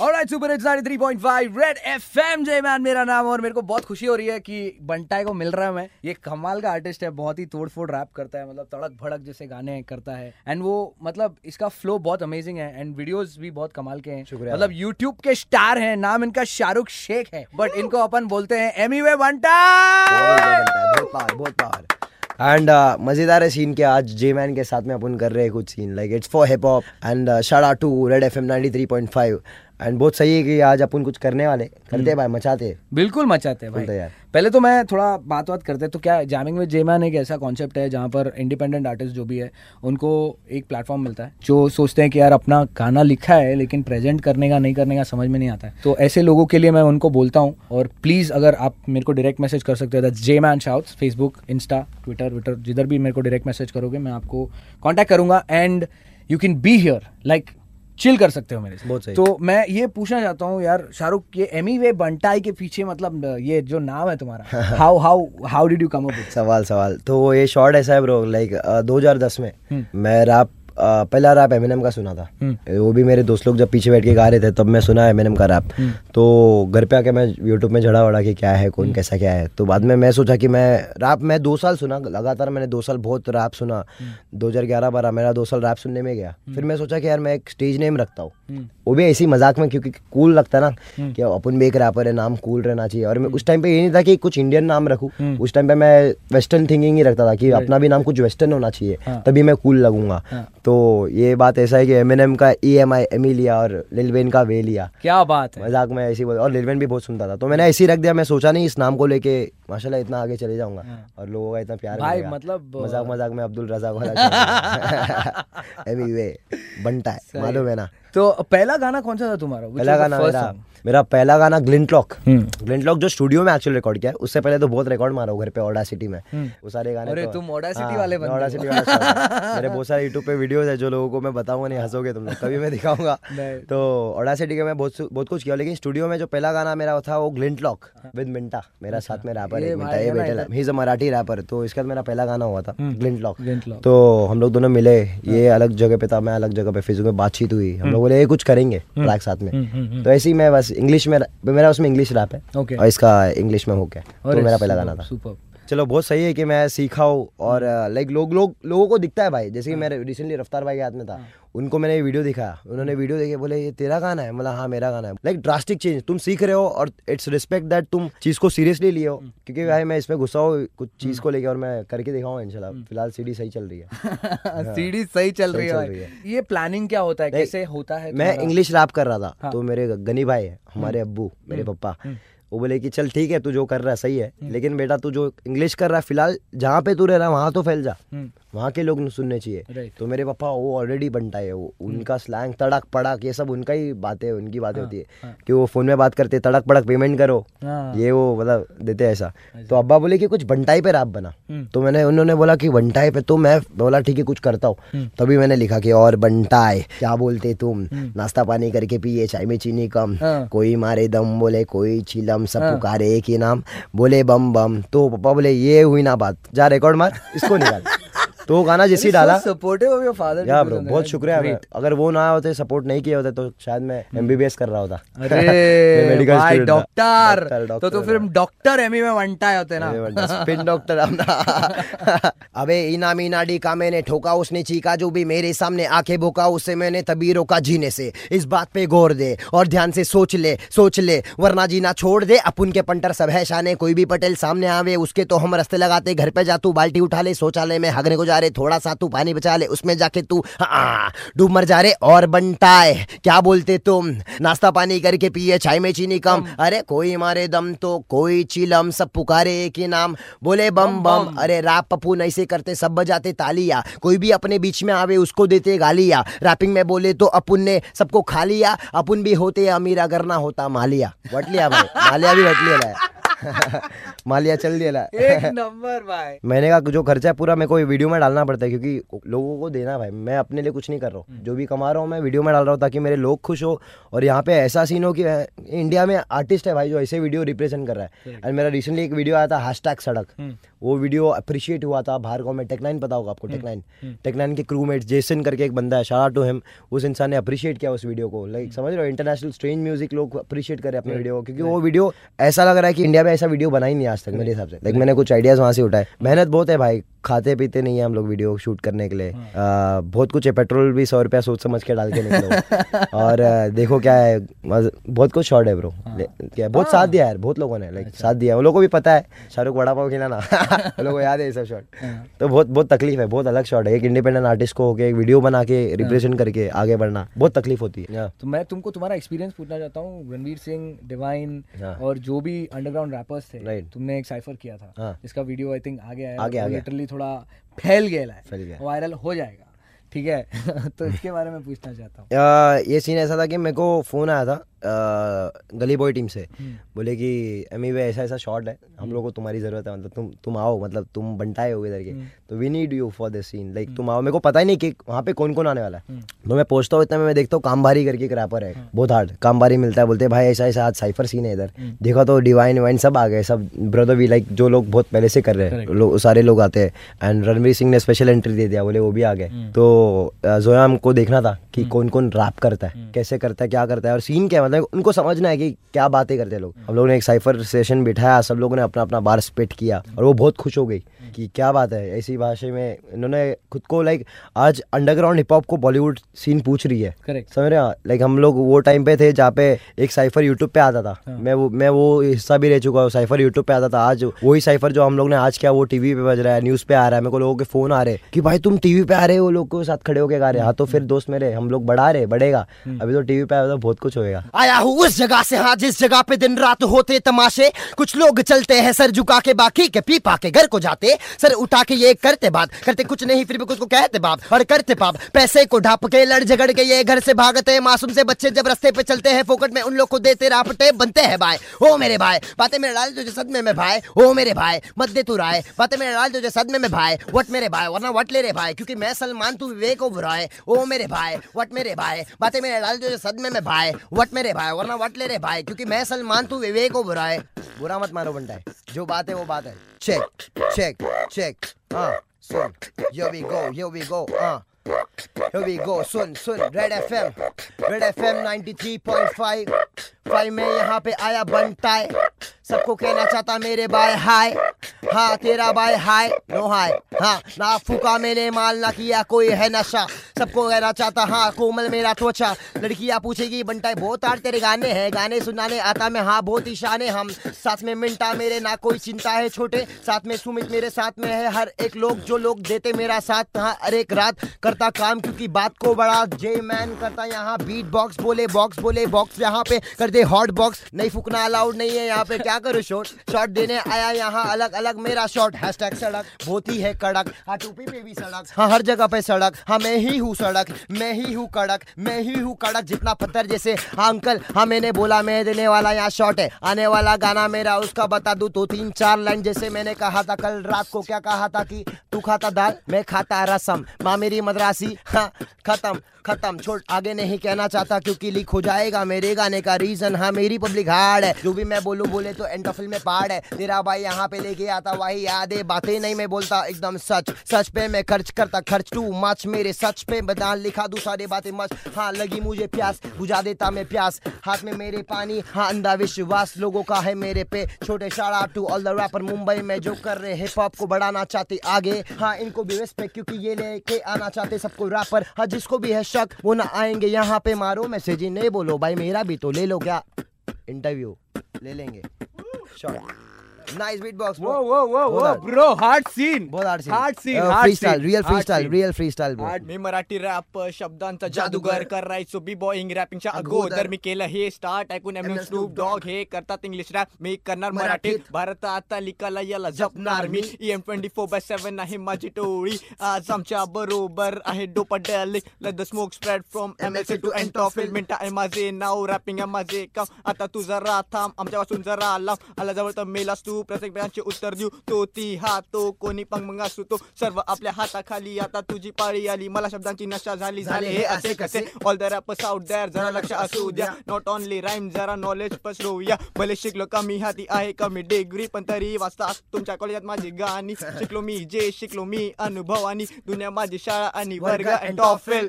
Alright, Super Hits 93.5 Red FM J Man मेरा नाम और मेरे को बहुत खुशी हो रही है कि बंटाई को मिल रहा है मैं। ये कमाल का आर्टिस्ट है बहुत ही तोड़ फोड़ रैप करता है मतलब तड़क भड़क जैसे गाने करता है। एंड वो मतलब इसका फ्लो बहुत अमेजिंग है एंड वीडियोस भी बहुत कमाल के हैं। शुक्रिया। मतलब यूट्यूब के स्टार हैं नाम इनका शाहरुख शेख है। बट इनको अपन बोलते हैं एमी वे बंटा बहुत पावर बहुत पावर एंड मज़ेदार है सीन के आज जे मैन के साथ में अपन कर रहे हैं कुछ scene like it's for hip hop and शाड़ा to red F M ninety three point five and बहुत सही है कि आज अपन कुछ करने वाले करते हैं भाई मचाते बिल्कुल मचाते हैं भाई। यार। पहले तो मैं थोड़ा बात बात करते तो क्या जैमिंग विद जेमैन एक ऐसा कॉन्सेप्ट है जहाँ पर इंडिपेंडेंट आर्टिस्ट जो भी है उनको एक प्लेटफॉर्म मिलता है जो सोचते हैं कि यार अपना गाना लिखा है लेकिन प्रेजेंट करने का नहीं करने का समझ में नहीं आता है। तो ऐसे लोगों के लिए मैं उनको बोलता हूँ और प्लीज़ अगर आप मेरे को डायरेक्ट मैसेज कर सकते हो that J man shouts Facebook Insta Twitter Twitter जिधर भी मेरे को डायरेक्ट मैसेज करोगे मैं आपको कॉन्टैक्ट करूँगा। And you can be here like chill कर सकते हो मेरे से बहुत सही। तो मैं ये पूछना चाहता हूँ यार शाहरुख ये एमी वे बंटाई के पीछे मतलब ये जो नाम है तुम्हारा how how how did you come up सवाल सवाल तो ये शॉर्ट ऐसा है ब्रो लाइक 2010 में हम्म। मैं रैप पहला रैप एमिनम का सुना था हम्म। वो भी मेरे दोस्त लोग जब पीछे बैठ के गा रहे थे तब मैं सुना एमिनम का रैप हम्म। तो घर पे आके मैं यूट्यूब में झड़ा वड़ा कि क्या है कौन कैसा क्या है तो बाद में मैं सोचा कि मैं रैप मैं दो साल सुना लगातार मैंने दो साल बहुत रैप सुना हम्म। 2011 बारह मेरा दो साल रैप सुनने में गया फिर मैं सोचा कि यार मैं एक स्टेज नेम रखता हूँ हम्म। वो भी ऐसी मज़ाक में क्योंकि कूल लगता है ना कि अपन भी एक रैपर है नाम कूल रहना चाहिए और मैं उस टाइम पे ये नहीं था कि कुछ इंडियन नाम रखूँ हम्म। उस टाइम पे मैं वेस्टर्न थिंकिंग ही रखता था कि अपना भी नाम कुछ वेस्टर्न होना चाहिए हाँ। तभी मैं कूल लगूँगा हाँ। तो ये बात ऐसा है कि एम एन एम का E M I M E लिया और लिलवेन का वे लिया। क्या बात है। मज़ाक में ऐसी बोल और लिलवेन भी बहुत सुनता था। तो मैंने ऐसे ही रख दिया मैं सोचा नहीं इस नाम को लेके माशाल्लाह इतना आगे चले जाऊँगा। हाँ। और लोगों का इतना प्यार भाई, मतलब, मज़ाक मज़ाक में अब्दुल रजाक वाला एमी वे बनता है मालूम है ना। तो पहला गाना कौन सा था तुम्हारा? पहला गाना मेरा मेरा पहला गाना glint lock hmm. Glint lock जो स्टूडियो में एक्चुअली रिकॉर्ड किया है उससे पहले तो बहुत रिकॉर्ड मारा हूँ घर पे ऑडा सिटी में। हम्म। वो सारे गाने अरे तो- तुम Audacity हाँ, वाले मैं बंदे Audacity हो। वाला मेरे बहुत सारे यूट्यूब पे वीडियोस है जो लोगों को मैं बताऊँगा नहीं हंसोगे तुम लोग। कभी मैं दिखाऊँगा। तो ओडा सिटी के मैं बहुत बहुत कुछ किया लेकिन स्टूडियो में जो पहला गाना मेरा था वो ग्लिंटलॉक विद मिंटा मेरा साथ में रैपर हाँ। है ये है। ही इज़ मराठी रैपर तो इसके बाद मेरा पहला गाना हुआ था हम्म। ग्लिंट लॉक तो हम लोग दोनों मिले ये अलग जगह पे था मैं अलग जगह पे फेसबुक में बातचीत हुई। हम लोग बोले ये कुछ करेंगे ट्रैक साथ में। हम्म, हम्म, हम्म। तो ऐसे ही मैं बस इंग्लिश में मेरा उसमें इंग्लिश रैप है। और इसका इंग्लिश में हो। गया तो मेरा पहला गाना था। चलो बहुत सही है कि मैं सीखा हूँ और लाइक लोग लोग लोगों को दिखता है भाई। जैसे कि मैं रिसेंटली रफ्तार भाई के हाथ में था। उनको मैंने ये वीडियो दिखाया। उन्होंने वीडियो देखे बोले ये तेरा गाना है? मतलब हाँ मेरा गाना है। लाइक ड्रास्टिक चेंज तुम सीख रहे हो और इट्स रिस्पेक्ट दैट तुम चीज़ को सीरियसली लिए हो। क्योंकि भाई मैं इसमें घुसा हूँ कुछ चीज़ को लेकर और मैं करके दिखाऊँगा इंशाल्लाह। फ़िलहाल सीडी सही चल रही है। सीडी सही चल रही है है। ये प्लानिंग क्या होता है? कैसे होता है मैं इंग्लिश रैप कर रहा था। हाँ। तो मेरे गनी भाई है हमारे अब्बू मेरे पप्पा। हम्म। वो बोले कि चल ठीक है तू जो कर रहा है सही है। लेकिन बेटा तू जो इंग्लिश कर रहा है फ़िलहाल जहाँ पे तू रह रहा है वहाँ तो फैल जा। हम्म, वहाँ के लोग सुनने चाहिए Right. तो मेरे पापा वो ऑलरेडी बनता है वो उनका स्लैंग तड़क पड़क ये सब उनका ही बातें है उनकी बातें होती है हाँ। कि वो फ़ोन में बात करते तड़क पड़क पेमेंट करो हाँ। ये वो मतलब देते हैं ऐसा तो अब्बा बोले कि कुछ बंटाई पे रैप बना हम्म। तो मैंने उन्होंने बोला कि बंटाई पे तो मैं बोला ठीक है कुछ करता हूँ हम्म। तभी मैंने लिखा कि और बंटाई क्या बोलते तुम नाश्ता पानी करके पिए चाय में चीनी कम हाँ। कोई मारे दम बोले कोई चिलम सब हाँ। पुकारे एक ही नाम बोले बम बम तो पापा बोले ये हुई ना बात जा रिकॉर्ड मार इसको निकाल तो वो गाना जैसे ही डाला। सपोर्टिव ऑफ़ योर फादर या ब्रो बहुत शुक्रिया। अगर वो ना होते सपोर्ट नहीं किए होते तो शायद मैं एमबीबीएस कर रहा होता। अरे भाई डॉक्टर तो तो फिर डॉक्टर एमी में वंटा होते ना। स्पिन डॉक्टर अबे इना मीना डी का मैंने ठोका उसने चीका जो भी मेरे सामने आँखें भोका उसे मैंने तभी रोका जीने से। इस बात पे गौर दे और ध्यान से सोच ले सोच ले। वरना जीना छोड़ दे। अपन के पंटर सब है शाने कोई भी पटेल सामने आवे उसके तो हम रस्ते लगाते घर पे जा तू बाल्टी उठा ले शौचालय में हगने को जा रहे थोड़ा सा तू पानी बचा ले उसमें जाके तू हाँ, डूब मर जा रे और बनटाए क्या बोलते तुम? नाश्ता पानी करके पिए चाय में चीनी कम। अरे कोई मारे दम तो कोई चिलम सब पुकारे एक ही नाम। बोले बम बम अरे रैप पप्पू नहीं से करते सब बजाते तालिया। कोई भी अपने बीच में आवे उसको देते गालिया। रैपिंग में बोले तो अपुन ने सबको खा लिया। अपुन भी होते अमीर अगर ना होता मालिया। वट लिया भाई मालिया भी वट लिया। मालिया चल दिया एक नंबर भाई। मैंने कहा जो खर्चा है पूरा मेरे को वीडियो में डालना पड़ता है क्योंकि लोगों को देना भाई। मैं अपने लिए कुछ नहीं कर रहा हूँ। जो भी कमा रहा हूँ मैं वीडियो में डाल रहा हूँ ताकि मेरे लोग खुश हो। और यहाँ पे ऐसा सीन हो कि इंडिया में आर्टिस्ट है भाई जो ऐसे वीडियो रिप्रेजेंट कर रहा है। एंड मेरा रिसेंटली एक वीडियो आया था हैश सड़क। हम्म। वो वीडियो अप्रिशिएट हुआ था बाहर गाँव में टेकनाइन पता होगा आपको टेकनाइन टेकनाइन के क्रू मेट जेसन करके एक बंदा है शारा टू हिम उस इंसान ने अप्रिशिएट किया उस वीडियो को। लाइक समझ रहे हो? इंटरनेशनल स्ट्रेंज म्यूज़िक लोग अप्रिशिएट करे अपने वीडियो को। क्योंकि वो वीडियो ऐसा लग रहा है कि इंडिया में ऐसा वीडियो बना ही नहीं आज तक मेरे हिसाब से। लाइक मैंने कुछ आइडियाज़ वहाँ से उठाए। मेहनत बहुत है भाई। खाते पीते नहीं है हम लोग वीडियो शूट करने के लिए। हाँ। आ, बहुत कुछ है पेट्रोल भी सौ रुपया सोच समझ के डाल के निकलो। और देखो क्या है बहुत कुछ शॉर्ट है ब्रो क्या बहुत साथ दिया यार बहुत लोगों ने लाइक साथ दिया। उन लोगों को भी पता है शाहरुख बड़ा पाव खिलाना। उन लोगों को याद है ये सब शॉट हाँ। तो बहुत बहुत तकलीफ़ है बहुत अलग शॉर्ट है। एक इंडिपेंडेंट आर्टिस्ट को होके एक वीडियो बना के रिप्रेजेंट करके आगे बढ़ना बहुत तकलीफ़ होती है। तो मैं तुमको तुम्हारा एक्सपीरियंस पूछना चाहता हूँ रणवीर सिंह डिवाइन हाँ। और जो भी अंडरग्राउंड रैपर्स थे तुमने एक साइफर किया था। हाँ। जिसका वीडियो आई थिंक आगे आया। लिटरली थोड़ा फैल गया है। वायरल हो जाएगा। ठीक है? तो इसके बारे में पूछना चाहता हूँ। ये सीन ऐसा था कि मेरे को फ़ोन आया था। गली बॉय टीम से। हम्म। बोले कि अमी भाई ऐसा ऐसा शॉट है। हम लोग को तुम्हारी ज़रूरत है मतलब तुम तुम आओ मतलब तुम बंटाए हो इधर के। हम्म। तो we need you for this scene like तुम आओ। मेरे को पता ही नहीं कि वहाँ पे कौन कौन आने वाला है। हम्म। तो मैं पहुँचता हूँ इतना मैं देखता हूँ कामबारी करके एक रैपर है बहुत हार्ड कामबारी मिलता है बोलते भाई ऐसा ऐसा आज साइफर सीन है इधर। हम्म। देखा तो डिवाइन वाइन सब आ गए सब ब्रदर वी लाइक जो लोग बहुत पहले से कर रहे हैं. लोग सारे लोग आते हैं। एंड रणवीर सिंह ने स्पेशल एंट्री दे दिया बोले वो भी आ गए। हम्म। तो जोया हमको देखना था कि कौन कौन रैप करता है कैसे करता है क्या करता है और सीन क्या है मतलब उनको समझना है कि क्या बातें करते हैं लोग। हम लोगों ने एक साइफर सेशन बिठाया सब लोगों ने अपना अपना बार स्पिट किया और वो बहुत खुश हो गई कि क्या बात है ऐसी भाषा में इन्होंने खुद को लाइक आज अंडरग्राउंड हिप हॉप को बॉलीवुड सीन पूछ रही है। करेक्ट समझ रहे हो लाइक हम लोग वो टाइम पे थे जहाँ पे एक साइफर यूट्यूब पे आता था। हाँ। मैं वो मैं वो हिस्सा भी रह चुका हूँ साइफर यूट्यूब पे आता था। आज वही साइफर जो हम लोग ने आज किया वो टीवी पे बज रहा है न्यूज़ पे आ रहा है। मेरे को लोगों के फ़ोन आ रहे हैं कि भाई तुम टीवी पे आ रहे हो लोग के साथ खड़े होकर गा रहे हैं। हाँ तो फिर दोस्त मेरे हम लोग बढ़ा रहे बढ़ेगा। अभी तो टीवी पे आया तो बहुत कुछ होएगा। आया हूँ उस जगह से हाँ जिस जगह पे दिन रात होते तमाशे, कुछ लोग चलते हैं सर झुका के बाकी के पी पा के घर को जाते, सर उठा के ये करते बात, करते कुछ नहीं, फिर भी कुछ को कहते बाप, और करते पाप पैसे को ढाप के लड़ झगड़ के ये घर से भागते, मासूम से बच्चे जब रास्ते पे चलते हैं, फोकट में उन लोग को देते रापटे, बनते हैं भाई, ओ मेरे भाई, बातें मेरे डाल तुझे सदमे में भाई, ओ मेरे भाई, मत दे तू राय, बातें मेरे डाल तुझे सदमे में भाई, वट मेरे भाई, वरना वट ले रे भाई, क्योंकि मैं सलमान, तू विवेक ओबराय ओ मेरे भाई, वट मेरे भाई, बातें मेरे डाल तुझे सदमे में भाई, वट मेरे रे भाई वरना वट ले रे भाई? क्योंकि मैं सलमान तू विवेक को बुरा है। बुरा मत मारो बंटा है। जो बात है वो बात है। चेक चेक चेक हाँ सुन। यो we go yo we go हाँ। Here we go, Sun, Sun, Red FM, Red FM 93.5. भाई मैं यहाँ पे आया बनता है। सबको कहना चाहता मेरे बाय हाय। हाँ तेरा बाय हाय। नो हाय। हाँ ना फूका मैंने माल, ना किया कोई है नशा। सबको कहना चाहता हाँ कोमल मेरा त्वचा। लड़कियाँ पूछेगी, बनता बहुत आर तेरे गाने हैं। गाने सुनाने आता मैं हाँ बहुत ईशान है हम। साथ में मिंटा मेरे, ना कोई चिंता है छोटे। साथ में सुमित मेरे साथ में है, हर एक लोग जो लोग देते मेरा साथ। हाँ हर एक रात करता काम, क्योंकि बात को बड़ा जे मैन करता। यहाँ बीट बॉक्स बोले बॉक्स बोले बॉक्स यहाँ पे कर दे हॉट बॉक्स नहीं फूकना अलाउड नहीं है यहाँ पे। क्या करूँ शॉट शॉट देने आया यहाँ अलग अलग मेरा शॉट हैशटैग सड़क बहुत ही है कड़क। हाँ टोपी पे भी सड़क। हाँ हर जगह पे सड़क। हाँ मैं ही हूँ सड़क, मैं ही हूँ कड़क, मैं ही हूँ कड़क। जितना पत्थर जैसे हाँ अंकल हाँ मैंने बोला मैं देने वाला यहाँ शॉट है। आने वाला गाना मेरा, उसका बता दूँ तो तीन, चार लाइन जैसे मैंने कहा था, कल रात को क्या कहा था कि तू खाता दाल, मैं खाता रसम। माँ मेरी मद्रासी हाँ खत्म खत्म। छोड़, आगे नहीं कहना चाहता क्योंकि लीक हो जाएगा मेरे गाने का रीजन हाँ मेरी पब्लिक हार्ड है। जो भी मैं बोलूँ, बोले तो एंड ऑफ़ में पार्ड है। तेरा भाई यहाँ पे लेके आता, वही याद, बातें नहीं मैं बोलता, एकदम सच। सच पे मैं खर्च करता, खर्च टू मच मेरे सच पे बदान लिखा दू, सारे बातें मच हाँ लगी मुझे प्यास, बुझा देता मैं प्यास। हाथ में मेरे पानी हाँ अंधा विश्वास लोगों का है मेरे पे। छोटे shout out to all the rapper Mumbai में जो कर रहे हिप हॉप को बढ़ाना चाहते आगे। हाँ इनको भी रिस्पेक्ट क्योंकि ये लेके आना चाहते सबको रैपर हाँ जिसको भी है शक, वो ना आएँगे। यहाँ पे मारो मैसेज ही, नहीं बोलो। भाई, मेरा भी तो ले लो क्या? इंटरव्यू ले लेंगे। शॉट नाइस बीट बॉक्स वो वो वो वो hard. ब्रो हार्ड सीन बहुत hard scene hard scene freestyle real freestyle real freestyle bro मी मराठी रॅप शब्दांचा जादूगर. करायचो बी बॉईंग रॅपिंगच्या अगोदर. मी केलं हे स्टार्ट ऐकून एम स्नूप Snoop डॉग हे करतात इंग्लिश रॅप मी करणार मराठीत. भारत आता लिकाला याला जपणार मी. M twenty four by seven आहे माझी टोळी. आज आमच्या बरोबर आहे डोपा डॅलिक let the smoke spread from M L two and TOEFL मिनटा आहे माझे नाव. रॅपिंग आहे माझे काम. आता तू जरा थांब आमच्यापासून जरा लांब. आला जवळ तर मेलास तू. प्रत्येक प्रश्नाचे उत्तर देऊ. तो ती हा तो कोणी पण मग असू तो सर्व आपल्या हाताखाली. आता तुझी पाळी आली मला शब्दांची नशा झाली झाले हे असे कसे? All the rappers out there जरा लक्ष असू द्या. नॉट ओनली राईम जरा नॉलेज पसरवूया भले शिकलो कमी हाती आहे कमी डिग्री पण तरी वाचता तुमच्या कॉलेजात माझी गाणी. शिकलो मी जे शिकलो मी अनुभवानी. दुनिया माझी शाळा आणि वर्ग अँड टॉफेल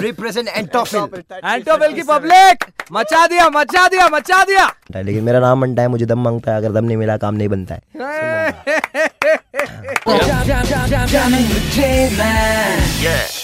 रिप्रेजेंट एंटोफिल एंटोफिल की पब्लिक मचा दिया मचा दिया मचा दिया! लेकिन मेरा नाम बनता है मुझे दम माँगता है अगर दम नहीं मिला काम नहीं बनता है।